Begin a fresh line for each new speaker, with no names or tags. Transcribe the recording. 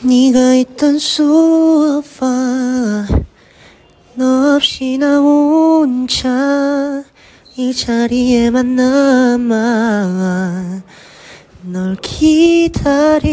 네가 있던 소파 너 없이 나 혼자 이 자리에만 남아. 널 기다리잖아.